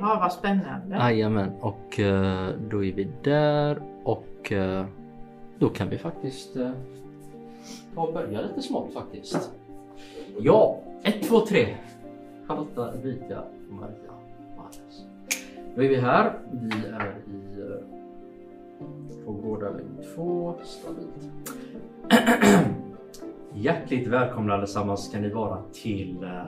Ja, vad spännande. Jajamän, och eh, då är vi där och eh, då kan vi faktiskt eh, ta och börja lite smått faktiskt. Ja, 1, 2, 3. Charlotta, Vika, Maria, Magnus. Då är vi här. Vi är i eh, på Gårdavägen 2, stabilt. Hjärtligt välkomna allesammans ska ni vara till eh,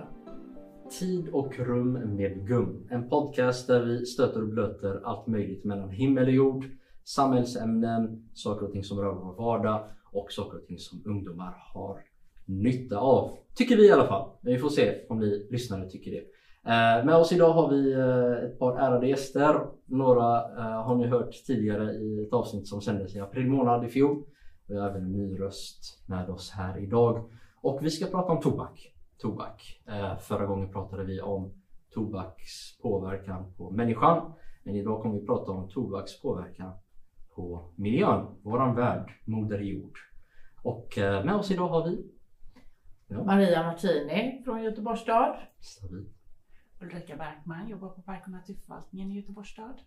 Tid och rum med Gum. En podcast där vi stöter och blöter allt möjligt mellan himmel och jord, samhällsämnen, saker och ting som rör vår vardag och saker och ting som ungdomar har nytta av. Tycker vi i alla fall. Men vi får se om ni lyssnare tycker det. Eh, med oss idag har vi eh, ett par ärade gäster. Några eh, har ni hört tidigare i ett avsnitt som sändes i april månad i fjol. Vi har även en ny röst med oss här idag. Och vi ska prata om tobak. Tobak. Eh, Förra gången pratade vi om tobaks påverkan på människan. Men idag kommer vi prata om tobaks påverkan på miljön, våran värld, Moder Jord. Och eh, med oss idag har vi ja, Maria Martini från Göteborgs stad. stabil. Ulrika Bergman jobbar på Park och naturförvaltningen i Göteborgs stad.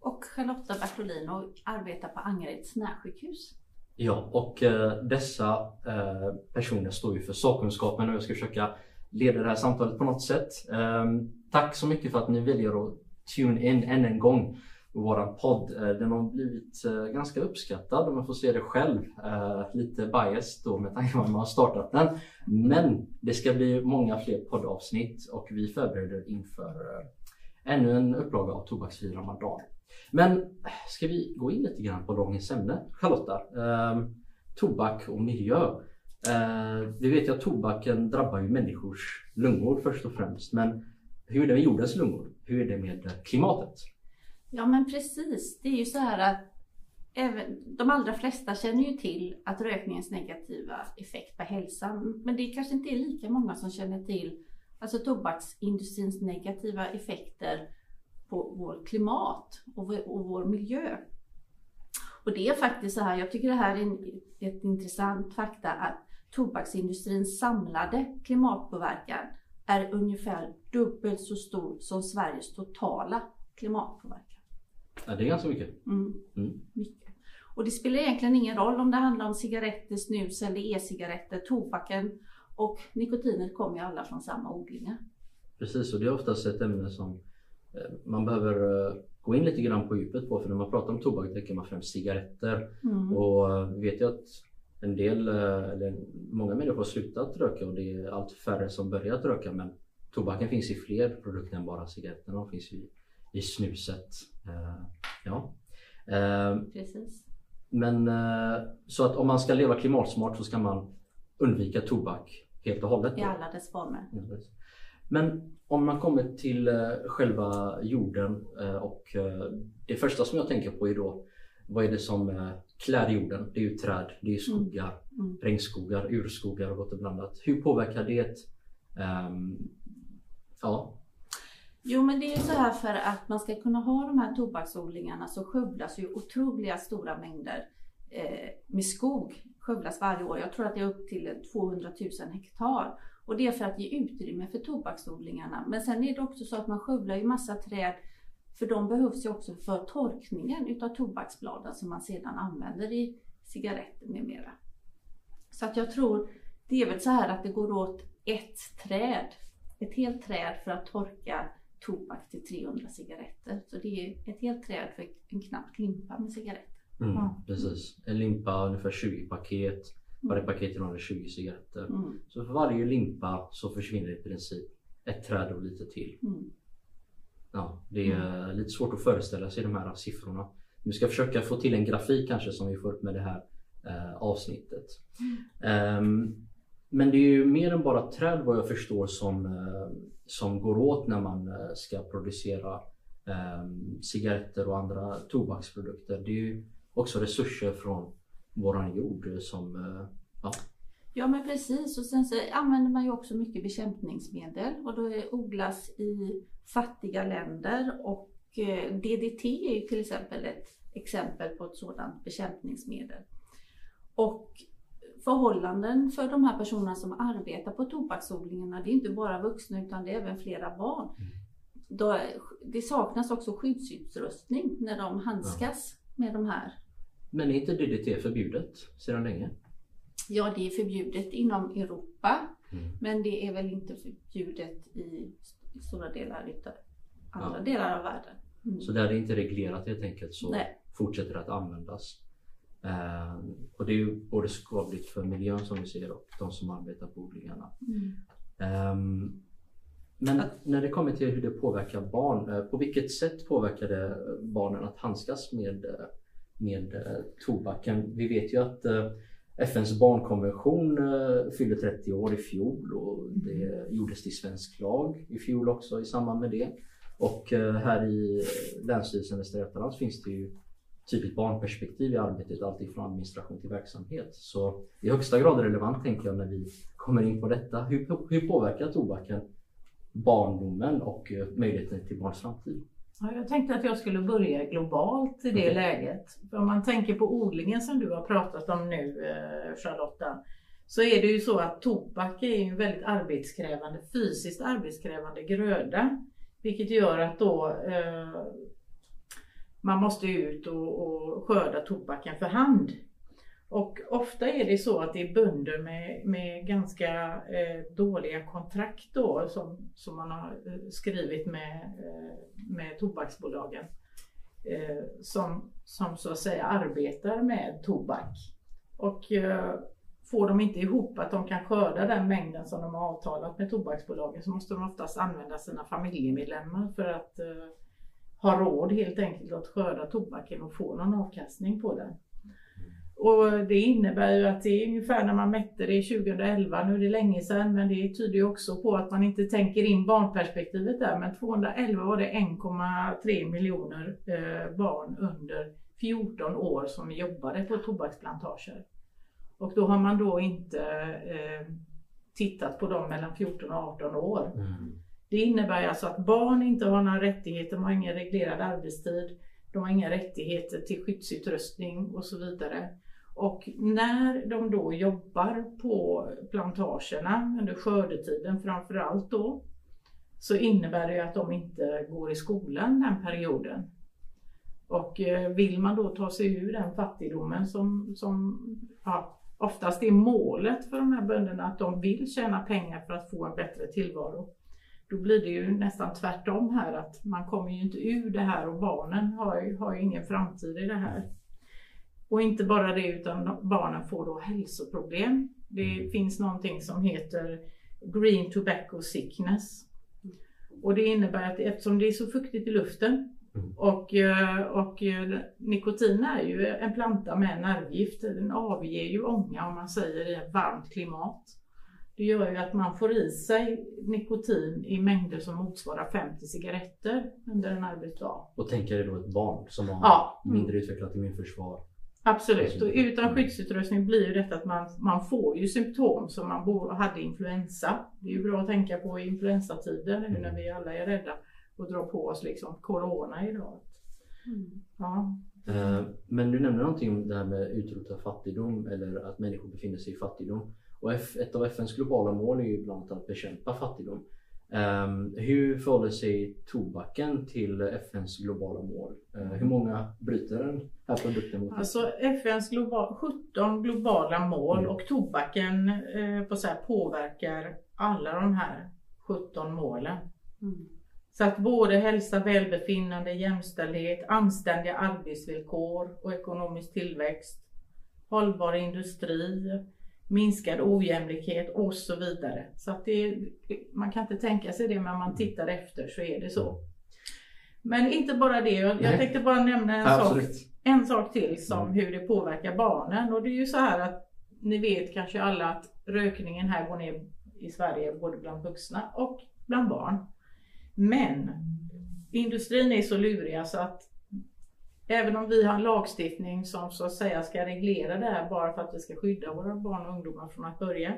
Och Charlotta Bertolin och arbetar på Angereds närsjukhus. Ja, och eh, dessa eh, personer står ju för sakkunskapen och jag ska försöka leda det här samtalet på något sätt. Ehm, tack så mycket för att ni väljer att tune in än en gång på våran podd. Eh, den har blivit ganska uppskattad om man får se det själv. Lite biased då med tanke på att man har startat den. Men det ska bli många fler poddavsnitt och vi förbereder inför ännu en upplaga av Tobaksfri Ramadan. Men ska vi gå in lite grann på dagens ämne? Charlotta, eh, tobak och miljö. Eh, vi vet ju att tobaken drabbar ju människors lungor först och främst. Men hur är det med jordens lungor? Hur är det med klimatet? Ja men precis, det är ju så här att även, de allra flesta känner ju till att rökningens negativa effekt på hälsan. Men det kanske inte är lika många som känner till alltså tobaksindustrins negativa effekter på vårt klimat och vår, och vår miljö. Och det är faktiskt så här, jag tycker det här är en, ett intressant fakta att tobaksindustrins samlade klimatpåverkan är ungefär dubbelt så stor som Sveriges totala klimatpåverkan. Ja, det är ganska mycket. Mm, Mm. mycket. Och det spelar egentligen ingen roll om det handlar om cigaretter, snus eller e-cigaretter. Tobaken och nikotinet kommer ju alla från samma odlingar. Precis, och det är oftast ett ämne som eh, man behöver eh, gå in lite grann på djupet på. För när man pratar om tobak tänker man främst cigaretter. Mm. Och eh, vi vet ju att en del, eh, eller många människor har slutat röka och det är allt färre som börjat röka. Men tobaken finns i fler produkter än bara cigaretterna. De finns ju i, i snuset. Eh, Ja. Eh, Precis. Men eh, så att om man ska leva klimatsmart så ska man undvika tobak helt och hållet. I alla dess former. Men om man kommer till eh, själva jorden eh, och eh, det första som jag tänker på är då vad är det som klär jorden? Det är ju träd, det är ju skogar, Mm. regnskogar, urskogar och gott och blandat. Hur påverkar det? ehm, ja, Jo men det är ju så här för att man ska kunna ha de här tobaksodlingarna så skövlas ju otroliga stora mängder Eh, med skog skövlas varje år. Jag tror att det är upp till 200 000 hektar. Och det är för att ge utrymme för tobaksodlingarna. Men sen är det också så att man skövlar ju massa träd för de behövs ju också för torkningen utav tobaksbladen som man sedan använder i cigaretter med mera. Så att jag tror, det är väl så här att det går åt ett träd, ett helt träd för att torka tobak till 300 cigaretter. Så det är ett helt träd för en knapp limpa med cigaretter mm, Ja. precis. En limpa, ungefär 20 paket. Varje paket innehåller 20 cigaretter. Mm. Så för varje limpa så försvinner i princip ett träd och lite till. Mm. Ja, det är lite svårt att föreställa sig de här siffrorna. Vi ska försöka få till en grafik kanske som vi får upp med det här eh, avsnittet. Ehm, men det är ju mer än bara träd vad jag förstår som, eh, som går åt när man eh, ska producera ehm, cigaretter och andra tobaksprodukter. Det är ju också resurser från våran jord som eh, ja, Ja men precis. Och sen så använder man ju också mycket bekämpningsmedel. Och då odlas i fattiga länder. Och eh, DDT är ju till exempel ett exempel på ett sådant bekämpningsmedel. Och förhållanden för de här personerna som arbetar på tobaksodlingarna, det är inte bara vuxna utan det är även flera barn. då, det saknas också skyddsutrustning när de handskas med de här. Men är inte DDT förbjudet sedan länge? Ja, det är förbjudet inom Europa, Mm. men det är väl inte förbjudet i stora delar utav andra Ja. delar av världen. Mm. Så där det inte är reglerat helt enkelt så Nej. fortsätter det att användas. Eh, och det är ju både skadligt för miljön som vi ser och de som arbetar på odlingarna. Mm. Ehm, men när det kommer till hur det påverkar barn, eh, på vilket sätt påverkar det barnen att handskas med, eh, med eh, tobaken? Vi vet ju att FNs barnkonvention fyller 30 år i fjol och det gjordes till svensk lag i fjol också i samband med det. Och här i Länsstyrelsen Västra Götaland finns det ju tydligt barnperspektiv i arbetet, alltifrån administration till verksamhet. Så i högsta grad relevant tänker jag när vi kommer in på detta. Hur, hur påverkar tobaken barndomen och eh, möjligheten till barns framtid? Ja, jag tänkte att jag skulle börja globalt i det Okej. läget. För om man tänker på odlingen som du har pratat om nu eh, Charlotta. Så är det ju så att tobak är en väldigt arbetskrävande, fysiskt arbetskrävande gröda. Vilket gör att då eh, man måste ut och, och skörda tobaken för hand. Och ofta är det så att det är bönder med, med ganska eh, dåliga kontrakt då som, som man har eh, skrivit med, eh, med tobaksbolagen. Eh, som, som så att säga arbetar med tobak. Och eh, får de inte ihop att de kan skörda den mängden som de har avtalat med tobaksbolagen så måste de oftast använda sina familjemedlemmar för att eh, ha råd helt enkelt att skörda tobaken och få någon avkastning på den. Och det innebär ju att det är ungefär när man mätte det 2011, nu är det länge sedan, men det tyder ju också på att man inte tänker in barnperspektivet där. Men 2011 var det 1,3 miljoner eh, barn under 14 år som jobbade på tobaksplantager. Och då har man då inte eh, tittat på dem mellan 14 och 18 år. Det innebär alltså att barn inte har några rättigheter, de har ingen reglerad arbetstid, de har inga rättigheter till skyddsutrustning och så vidare. Och när de då jobbar på plantagerna under skördetiden framförallt då, så innebär det ju att de inte går i skolan den perioden. Och eh, vill man då ta sig ur den fattigdomen som, som ja, oftast är målet för de här bönderna, att de vill tjäna pengar för att få en bättre tillvaro. Då blir det ju nästan tvärtom här att man kommer ju inte ur det här och barnen har ju, har ju ingen framtid i det här. Och inte bara det utan barnen får då hälsoproblem. Det finns någonting som heter Green Tobacco Sickness. Och det innebär att eftersom det är så fuktigt i luften Mm. och, eh, och eh, nikotin är ju en planta med nervgift. Den avger ju ånga om man säger i ett varmt klimat. Det gör ju att man får i sig nikotin i mängder som motsvarar 50 cigaretter under en arbetsdag. Och tänker dig då ett barn som har Ja. mindre utvecklat immunförsvar. Absolut, och utan Mm. skyddsutrustning blir ju detta att man, man får ju symptom som man bo- hade influensa. Det är ju bra att tänka på i influensatider nu Mm. när vi alla är rädda och drar på oss liksom corona idag. Mm. Ja. Eh, Men du nämnde någonting om det här med utrota fattigdom eller att människor befinner sig i fattigdom. Och ett av FNs globala mål är ju bland annat att bekämpa fattigdom. Ehm, Hur förhåller sig tobaken till FNs globala mål? Eh, Hur många bryter den här produkten mot? Alltså FNs global, 17 globala mål Mm. och tobaken eh, på så här, påverkar alla de här 17 målen. Mm. Så att både hälsa, välbefinnande, jämställdhet, anständiga arbetsvillkor och ekonomisk tillväxt, hållbar industri, minskad ojämlikhet och så vidare. Så att det, man kan inte tänka sig det men man tittar efter så är det så. Men inte bara det, jag, jag tänkte bara nämna en sak en sak till som Mm. hur det påverkar barnen och det är ju så här att ni vet kanske alla att rökningen här går ner i Sverige både bland vuxna och bland barn. Men industrin är så luriga så att även om vi har en lagstiftning som så att säga ska reglera det här bara för att vi ska skydda våra barn och ungdomar från att börja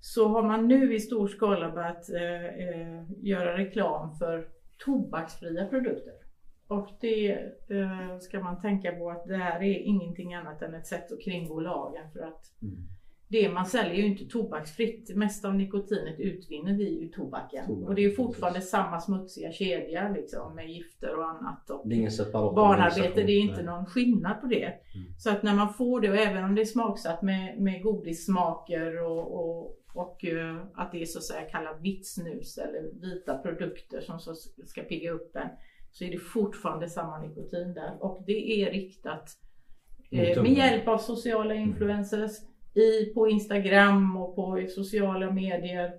så har man nu i stor skala börjat eh, eh göra reklam för tobaksfria produkter. Och det eh, ska man tänka på att det här är ingenting annat än ett sätt att kringgå lagen för att Mm det man säljer är ju inte tobaksfritt. Det mesta av nikotinet utvinner vi ur tobaken. Tobak, och det är fortfarande samma smutsiga kedja liksom, med gifter och annat. Och Det är ingen separat barnarbete, det är inte någon skillnad på det. Mm. Så att när man får det, och även om det är smaksatt med, med godissmaker och, och, och eh, att det är så att säga kallat vitt snus eller vita produkter som så ska pigga upp en, så är det fortfarande samma nikotin där. Och det är riktat eh, med hjälp av sociala influencers i, på Instagram och på sociala medier.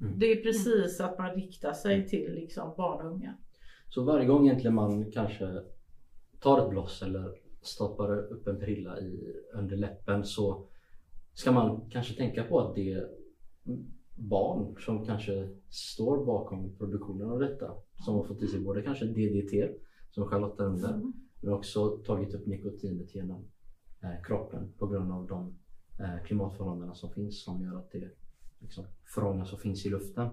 Mm. Det är precis att man riktar sig till liksom barn och unga. Så varje gång egentligen man kanske tar ett bloss eller stoppar upp en prilla i, under läppen så ska man kanske tänka på att det är barn som kanske står bakom produktionen av detta. Som har fått i sig både kanske DDT som Charlotta nämnde men också tagit upp nikotinet genom eh, kroppen på grund av de Eh, klimatförhållandena som finns som gör att det liksom förångas och finns i luften.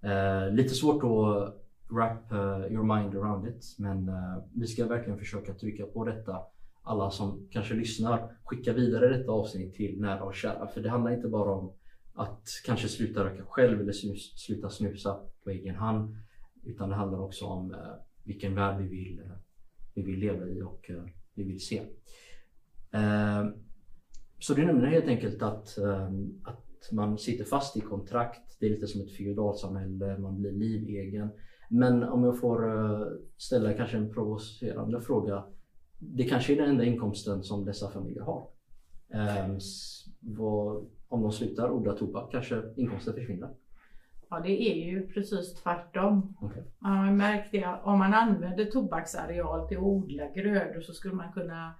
Eh, lite svårt att wrap eh, your mind around it men eh, vi ska verkligen försöka trycka på detta. Alla som kanske lyssnar, skicka vidare detta avsnitt till nära och kära för det handlar inte bara om att kanske sluta röka själv eller snus, sluta snusa på egen hand utan det handlar också om eh, vilken värld vi vill, eh, vi vill leva i och eh, vi vill se. Så du nämner helt enkelt att, eh, att man sitter fast i kontrakt. Det är lite som ett feodalsamhälle, man blir livegen. Men om jag får eh, ställa kanske en provocerande fråga. Det kanske är den enda inkomsten som dessa familjer har. Eh, vad, om de slutar odla tobak kanske inkomsten försvinner. Ja, det är ju precis tvärtom. Okej. Man har märkt det, om man använder tobaksareal till att odla grödor så skulle man kunna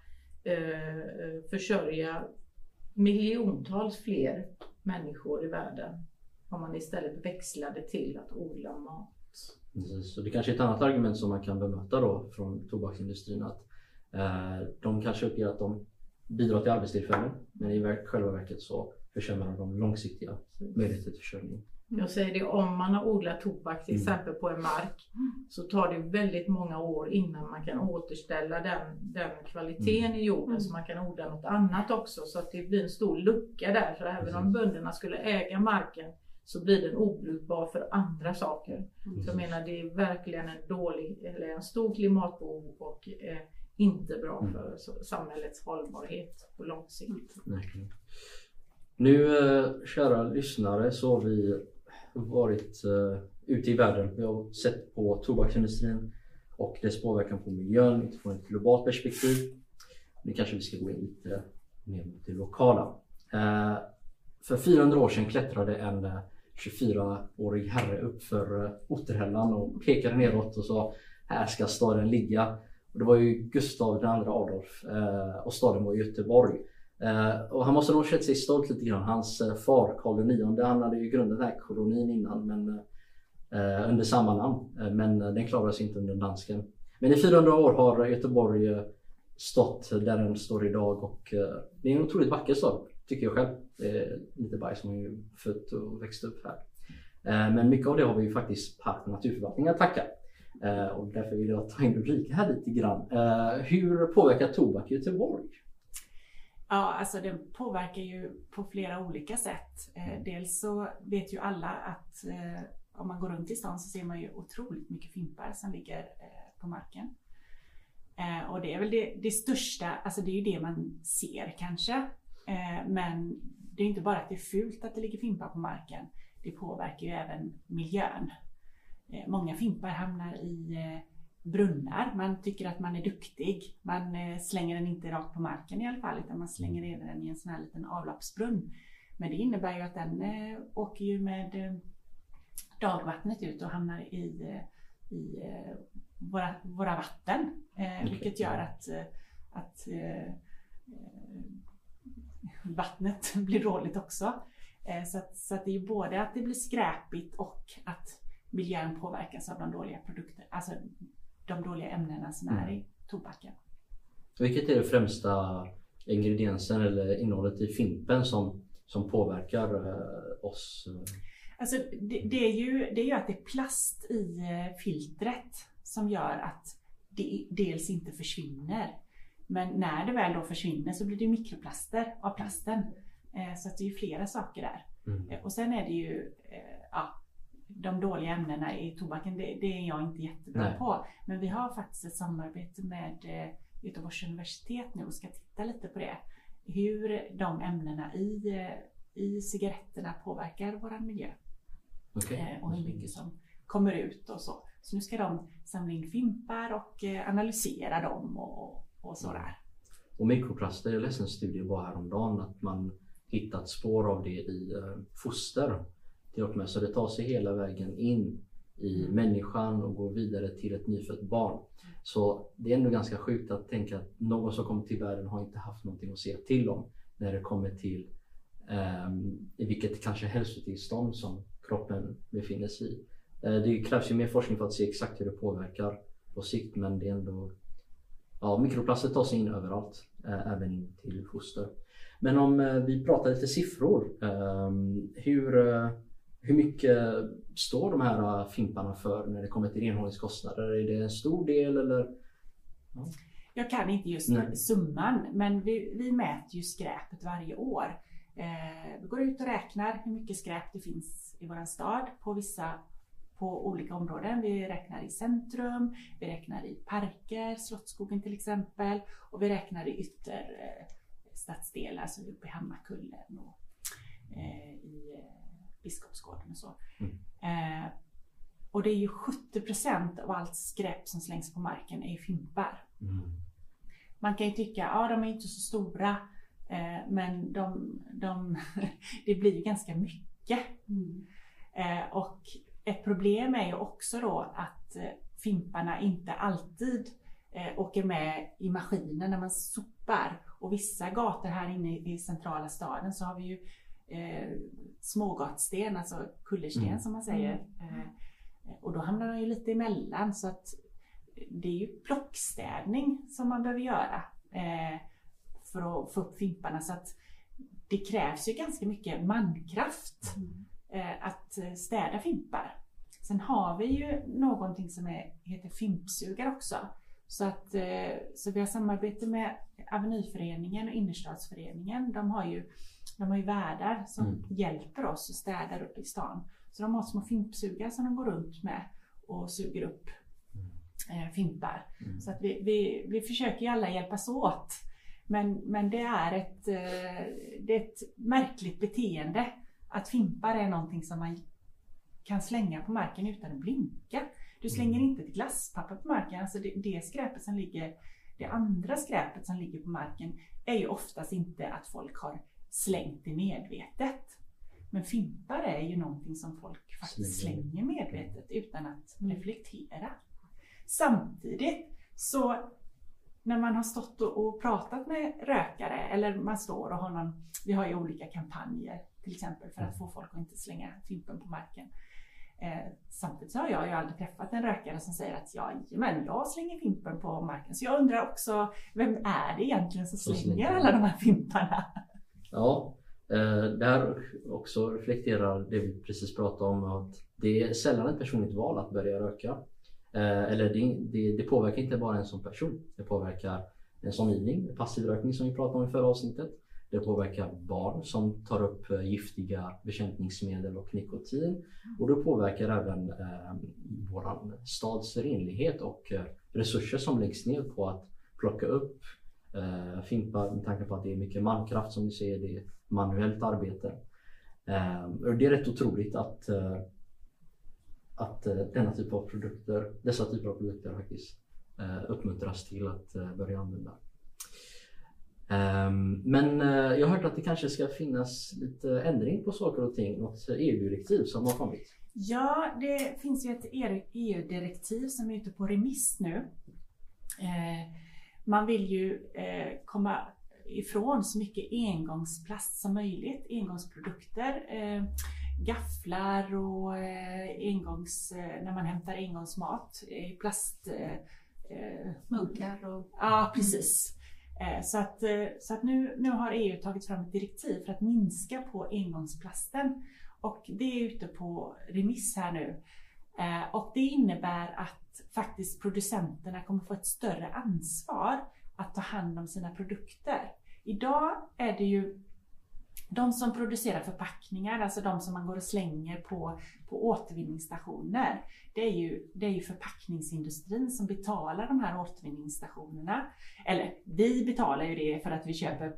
eh, eh, försörja miljontals fler människor i världen. Om man istället växlade till att odla mat. Precis. Så det kanske är ett annat argument som man kan bemöta då från tobaksindustrin att eh, de kanske uppger att de bidrar till arbetstillfällen men i själva verket så försämrar de långsiktiga möjligheter till försörjning. Jag säger det, om man har odlat tobak till Mm. exempel på en mark så tar det väldigt många år innan man kan återställa den, den kvaliteten i jorden Mm. så man kan odla något annat också. Så att det blir en stor lucka där. Så även om bönderna skulle äga marken så blir den obrukbar för andra saker. Så jag menar det är verkligen en dålig, eller en stor klimatbov och eh, inte bra Mm. för samhällets hållbarhet på lång sikt. Nu eh, kära lyssnare så har vi varit uh, ute i världen. Jag har sett på tobaksindustrin och dess påverkan på miljön utifrån ett globalt perspektiv. Nu kanske vi ska gå in lite mer mot det lokala. Uh, för 400 år sedan klättrade en eh, uh, 24-årig herre upp för uh, Otterhällan och pekade neråt och sa här ska staden ligga. Och det var ju Gustav II Adolf och staden var Göteborg. Eh, och han måste nog ha känt sig stolt lite grann. Hans eh, far Karl IX, han hade ju grundat den här kolonin innan men, eh, eh under samma namn. Eh, men eh, den klarade sig inte under dansken. Men i 400 år har Göteborg eh, stått där den står idag och eh, det är en otroligt vacker stad tycker jag själv. Det är lite bajs som är ju född och växt upp här. Eh, men mycket av det har vi ju faktiskt Park och naturförvaltningen att tacka. Eh, och därför vill jag ta in Ulrika här lite grann. Eh, hur påverkar tobak Göteborg? Ja, alltså den påverkar ju på flera olika sätt. Eh, dels så vet ju alla att eh, om man går runt i stan så ser man ju otroligt mycket fimpar som ligger eh, på marken. Eh, och det är väl det, det största, alltså det är ju det man ser kanske. Eh, men det är inte bara att det är fult att det ligger fimpar på marken. Det påverkar ju även miljön. Eh, många fimpar hamnar i brunnar. Man tycker att man är duktig. Man eh, slänger den inte rakt på marken i alla fall utan man slänger ner den i en sån här liten avloppsbrunn. Men det innebär ju att den eh, åker ju med eh, dagvattnet ut och hamnar i, i våra, våra vatten. Vilket gör att, att vattnet blir dåligt också. Så att, så att det är både att det blir skräpigt och att miljön påverkas av de dåliga produkter, alltså de dåliga ämnena som är i tobaken. Vilket är det främsta ingrediensen eller innehållet i fimpen som, som påverkar eh, oss? Alltså det, det, är ju, det är ju att det är plast i eh, filtret som gör att det dels inte försvinner. Men när det väl då försvinner så blir det mikroplaster av plasten. Eh, så att det är ju flera saker där. Mm. Och sen är det ju ja, de dåliga ämnena i tobaken, det, det är jag inte jättebra Nej. på. Men vi har faktiskt ett samarbete med eh, Göteborgs universitet nu och ska titta lite på det. Hur de ämnena i, eh, i cigaretterna påverkar vår miljö Okej. eh, och hur mycket som kommer ut och så. Så nu ska de samla in fimpar och analysera dem och, och sådär. Och mikroplaster, jag läste en studie bara häromdagen att man hittat spår av det i foster. Till och med. Så det tar sig hela vägen in i Mm. människan och går vidare till ett nyfött barn. Så det är ändå ganska sjukt att tänka att någon som kommer till världen har inte haft någonting att säga till om när det kommer till ehm, i vilket kanske hälsotillstånd som kroppen befinner sig i. Eh, det krävs ju mer forskning för att se exakt hur det påverkar på sikt men det är ändå Ja, mikroplaster tar sig in överallt, eh, även in till foster. Men om eh, vi pratar lite siffror. Eh, hur, hur mycket står de här eh, fimparna för när det kommer till renhållningskostnader? Är det en stor del eller? Jag kan inte just Nej. summan, men vi, vi mäter ju skräpet varje år. Eh, vi går ut och räknar hur mycket skräp det finns i vår stad på vissa på olika områden. Vi räknar i centrum, vi räknar i parker, Slottsskogen till exempel, och vi räknar i ytterstadsdelar, som uppe i Hammarkullen och eh, i eh, Biskopsgården och så. Mm. Eh, och det är ju 70 procent av allt skräp som slängs på marken är ju fimpar. Man kan ju tycka, ja de är inte så stora, eh, men de, de, det blir ju ganska mycket. Eh, och ett problem är ju också då att eh, fimparna inte alltid eh, åker med i maskinen när man sopar. Och vissa gator här inne i centrala staden så har vi ju eh, smågatsten, alltså kullersten Mm. som man säger. Eh, och då hamnar de ju lite emellan så att det är ju plockstädning som man behöver göra eh, för att få upp fimparna. Så att det krävs ju ganska mycket mankraft eh, att eh, städa fimpar. Sen har vi ju någonting som är, heter fimpsugare också. Så, att, eh, så vi har samarbete med Avenyföreningen och Innerstadsföreningen. De har ju, de har ju värdar som Mm. hjälper oss att städa upp i stan. Så de har små fimpsugare som de går runt med och suger upp eh, fimpar. Mm. Så att vi, vi, vi försöker ju alla hjälpas åt. Men, men det, är ett, eh, det är ett märkligt beteende att fimpar är någonting som man kan slänga på marken utan att blinka. Du slänger inte ett glasspapper på marken. Alltså det, det skräpet som ligger, det andra skräpet som ligger på marken är ju oftast inte att folk har slängt det medvetet. Men fimpar är ju någonting som folk faktiskt Slänger. slänger medvetet utan att reflektera. Samtidigt så när man har stått och, pratat med rökare eller man står och har någon, vi har ju olika kampanjer till exempel för att få folk att inte slänga fimpen på marken. Eh, samtidigt så har jag ju aldrig träffat en rökare som säger att ja, men jag slänger fimpen på marken. Så jag undrar också, vem är det egentligen som slänger. alla de här fimparna? Ja, eh, också reflekterar det vi precis pratade om att det är sällan ett personligt val att börja röka. Eh, Eller det, det, det påverkar inte bara en som person. Det påverkar ens omgivning, passivrökning som vi pratade om i förra avsnittet. Det påverkar barn som tar upp eh, giftiga bekämpningsmedel och nikotin. Och det påverkar även eh, vår stads renlighet och eh, resurser som läggs ner på att plocka upp eh, fimpar med tanke på att det är mycket mankraft som ni ser, det är manuellt arbete. Eh, och det är rätt otroligt att, eh, att eh, denna typ av produkter, dessa typer av produkter faktiskt eh, uppmuntras till att eh, börja använda. Ehm, men eh, jag har hört att det kanske ska finnas lite ändring på saker och ting, något EU-direktiv som har kommit. Ja, det finns ju ett EU-direktiv som är ute på remiss nu. Man vill ju eh, komma ifrån så mycket engångsplast som möjligt, engångsprodukter, eh, gafflar och eh, engångs, eh, när man hämtar engångsmat i plast. Eh, eh, Muggar och... Ja, precis. Så att, så att nu, nu har EU tagit fram ett direktiv för att minska på engångsplasten. Och det är ute på remiss här nu. Och det innebär att faktiskt producenterna kommer få ett större ansvar att ta hand om sina produkter. Idag är det ju de som producerar förpackningar, alltså de som man går och slänger på, på återvinningsstationer, det är, ju, det är ju förpackningsindustrin som betalar de här återvinningsstationerna. Eller vi betalar ju det för att vi köper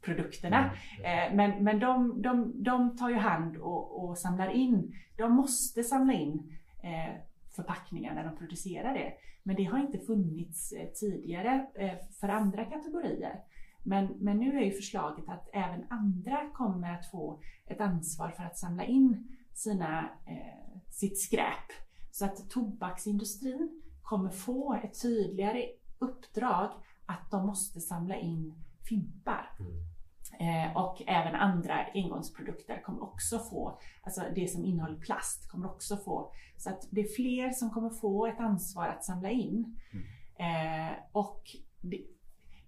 produkterna. Eh, men men de, de, de tar ju hand och, och samlar in. De måste samla in eh, förpackningar när de producerar det. Men det har inte funnits eh, tidigare eh, för andra kategorier. Men, men nu är ju förslaget att även andra kommer att få ett ansvar för att samla in sina, eh, sitt skräp. Så att tobaksindustrin kommer få ett tydligare uppdrag att de måste samla in fimpar. Mm. Eh, och även andra engångsprodukter kommer också få, alltså det som innehåller plast kommer också få. Så att det är fler som kommer få ett ansvar att samla in. Eh, och det,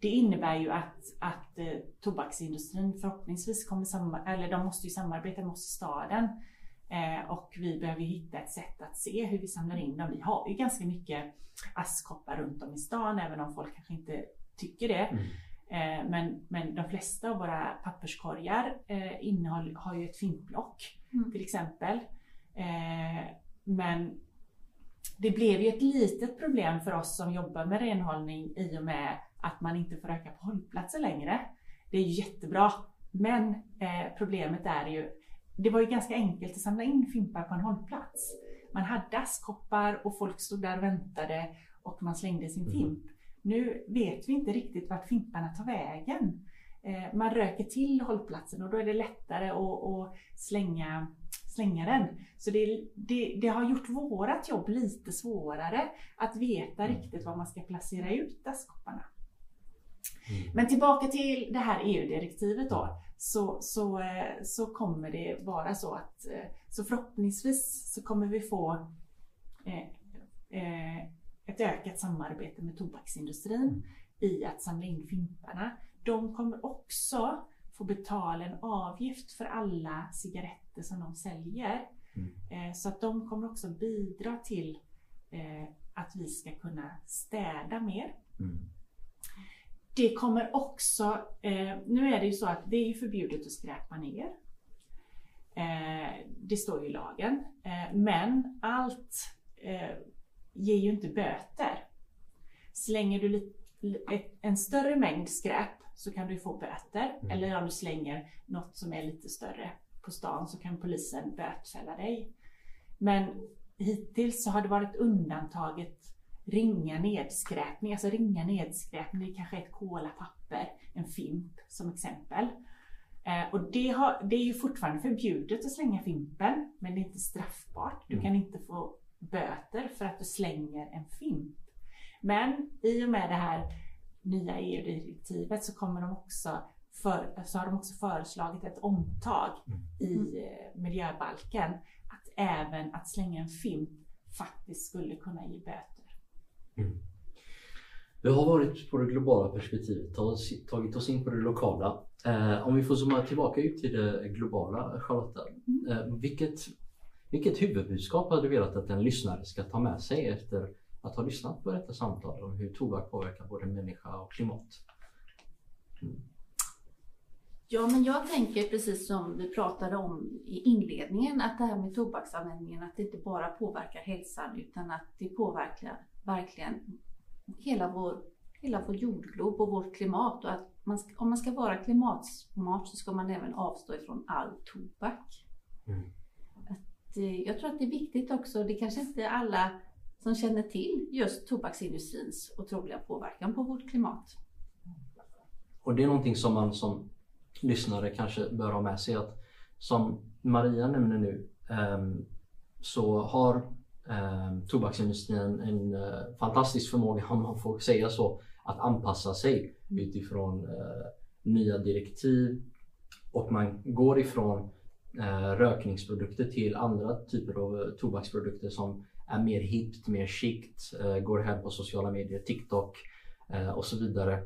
det innebär ju att, att eh, tobaksindustrin förhoppningsvis kommer samma, eller de måste ju samarbeta med oss i staden. Eh, och vi behöver hitta ett sätt att se hur vi samlar in dem. Vi har ju ganska mycket askkoppar runt om i stan, även om folk kanske inte tycker det. Mm. Eh, men, men de flesta av våra papperskorgar eh, innehåll, har ju ett fimpblock Mm. till exempel. Eh, men det blev ju ett litet problem för oss som jobbar med renhållning i och med att man inte får röka på hållplatser längre. Det är ju jättebra. Men eh, problemet är ju, det var ju ganska enkelt att samla in fimpar på en hållplats. Man hade askkoppar och folk stod där och väntade och man slängde sin Mm. fimp. Nu vet vi inte riktigt vart fimparna tar vägen. Eh, man röker till hållplatsen och då är det lättare att, slänga, slänga den. Så det, det, det har gjort vårat jobb lite svårare att veta Mm. riktigt var man ska placera ut askkopparna. Mm. Men tillbaka till det här EU-direktivet då. Så, så, eh, så kommer det vara så att eh, så förhoppningsvis så kommer vi få eh, eh, ett ökat samarbete med tobaksindustrin i att samla in fimparna. De kommer också få betala en avgift för alla cigaretter som de säljer. Mm. Eh, Så att de kommer också bidra till eh, att vi ska kunna städa mer. Mm. Det kommer också, eh, nu är det ju så att det är ju förbjudet att skräpa ner. Det står ju i lagen. Men allt ger ju inte böter. Slänger du en större mängd skräp så kan du få böter. Mm. Eller om du slänger något som är lite större på stan så kan polisen bötfälla dig. Men hittills så har det varit undantaget ringa nedskräpning, alltså ringa nedskräpning, det kanske ett kolapapper, en fimp som exempel. Eh, och det, har, det är ju fortfarande förbjudet att slänga fimpen, men det är inte straffbart. Du Mm. kan inte få böter för att du slänger en fimp. Men i och med det här nya EU-direktivet så kommer de också för, så har de också föreslagit ett omtag i eh, miljöbalken att även att slänga en fimp faktiskt skulle kunna ge böter. Vi har varit på det globala perspektivet, tagit tagit oss in på det lokala. Eh, om vi får zooma tillbaka ut till det globala, Charlotta. Eh, vilket, vilket huvudbudskap hade du velat att en lyssnare ska ta med sig efter att ha lyssnat på detta samtal om hur tobak påverkar både människa och klimat? Ja, men jag tänker precis som vi pratade om i inledningen, att det här med tobaksanvändningen, att det inte bara påverkar hälsan utan att det påverkar verkligen hela vår, hela vår jordglob och vårt klimat. Och att man ska, om man ska vara klimatsmart så ska man även avstå ifrån all tobak. Mm. Eh, jag tror att det är viktigt också, det kanske inte alla som känner till just tobaksindustrins otroliga påverkan på vårt klimat. Och det är någonting som man som lyssnare kanske bör ha med sig att som Maria nämner nu ehm, så har um, tobaksindustrin en eh, fantastisk förmåga, om man får säga så, att anpassa sig utifrån eh, nya direktiv och man går ifrån Eh, rökningsprodukter till andra typer av eh, tobaksprodukter som är mer hippt, mer chict, eh, går hem på sociala medier, TikTok eh, och så vidare.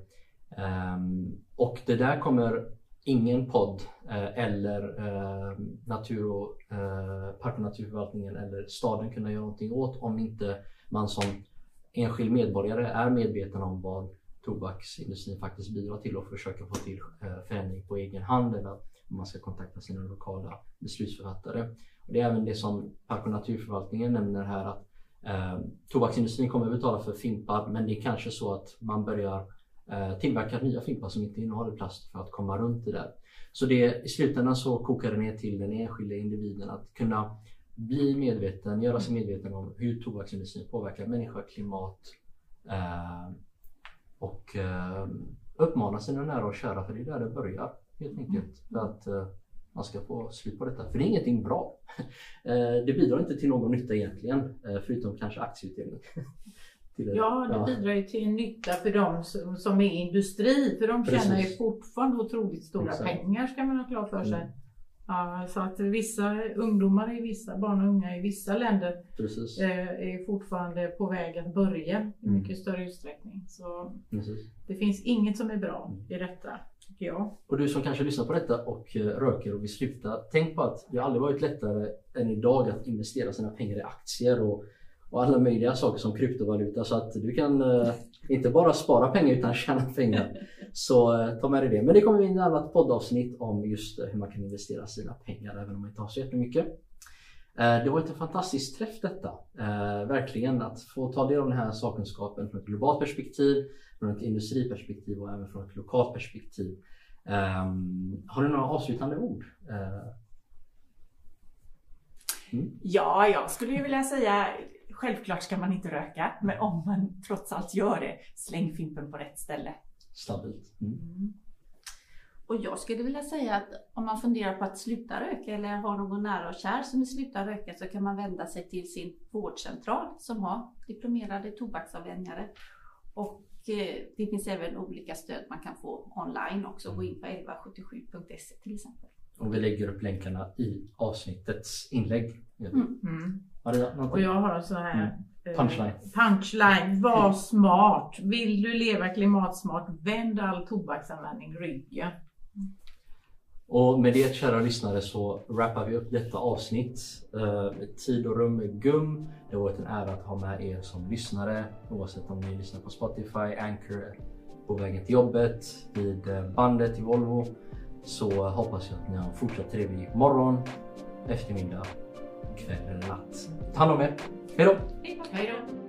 Ehm, och det där kommer ingen podd eh, eller eh, natur och, eh, Park och naturförvaltningen eller staden kunna göra någonting åt om inte man som enskild medborgare är medveten om vad tobaksindustrin faktiskt bidrar till och försöker få till eh, förändring på egen hand eller man ska kontakta sina lokala beslutsförfattare. Och det är även det som Park och naturförvaltningen nämner här att eh, tobaksindustrin kommer att betala för fimpar men det är kanske så att man börjar eh, tillverka nya fimpar som inte innehåller plast för att komma runt det där. Så det, i slutändan så kokar det ner till den enskilda individen att kunna bli medveten, göra sig medveten om hur tobaksindustrin påverkar människa, klimat eh, och eh, uppmana sina nära och kära för det är där det börjar helt enkelt. För att eh, man ska få slut på detta. För det är ingenting bra. Eh, det bidrar inte till någon nytta egentligen eh, förutom kanske aktieutdelning. Ja, det bidrar ju till nytta för de som, är industri. För de tjänar ju Precis. fortfarande otroligt stora Exakt. pengar ska man ha klart för sig. Mm. Ja, så att vissa ungdomar i vissa, barn och unga i vissa länder Precis. är fortfarande på väg att börja i Mm. mycket större utsträckning. Så Precis. det finns inget som är bra i detta, tycker jag. Och du som kanske lyssnar på detta och eh, röker och vill sluta. Tänk på att det har aldrig varit lättare än idag att investera sina pengar i aktier och, och alla möjliga saker som kryptovaluta. Så att du kan eh, inte bara spara pengar utan tjäna pengar. Så eh, ta med dig det. Men det kommer in ett annat poddavsnitt om just eh, hur man kan investera sina pengar även om man inte har så jättemycket. Eh, Det var ett fantastiskt träff detta. Eh, verkligen att få ta del av den här sakkunskapen från ett globalt perspektiv, från ett industriperspektiv och även från ett lokalt perspektiv. Ehm, har du några avslutande ord? Eh, Ja, jag skulle ju vilja säga självklart ska man inte röka, men om man trots allt gör det, släng fimpen på rätt ställe. stabilt. Mm. Och jag skulle vilja säga att om man funderar på att sluta röka eller har någon nära och kär som vill sluta röka så kan man vända sig till sin vårdcentral som har diplomerade tobaksavvänjare. Och eh, det finns även olika stöd man kan få online också. Gå in på 1177.se till exempel. Och vi lägger upp länkarna i avsnittets inlägg. Mm. Mm. Maria, Och någonting? jag har en sån här eh, Punchline. punchline. Var smart. Vill du leva klimatsmart, vänd all tobaksanvändning ryggen. Och med det kära lyssnare så wrappar vi upp detta avsnitt. Eh, tid och rum med GUM. Det har varit en ära att ha med er som lyssnare oavsett om ni lyssnar på Spotify, Anchor, på vägen till jobbet, vid eh, bandet i Volvo. Så hoppas jag att ni har en fortsatt trevlig morgon, eftermiddag, kväll eller natt. Ta hand om er. Hej då! Hej då!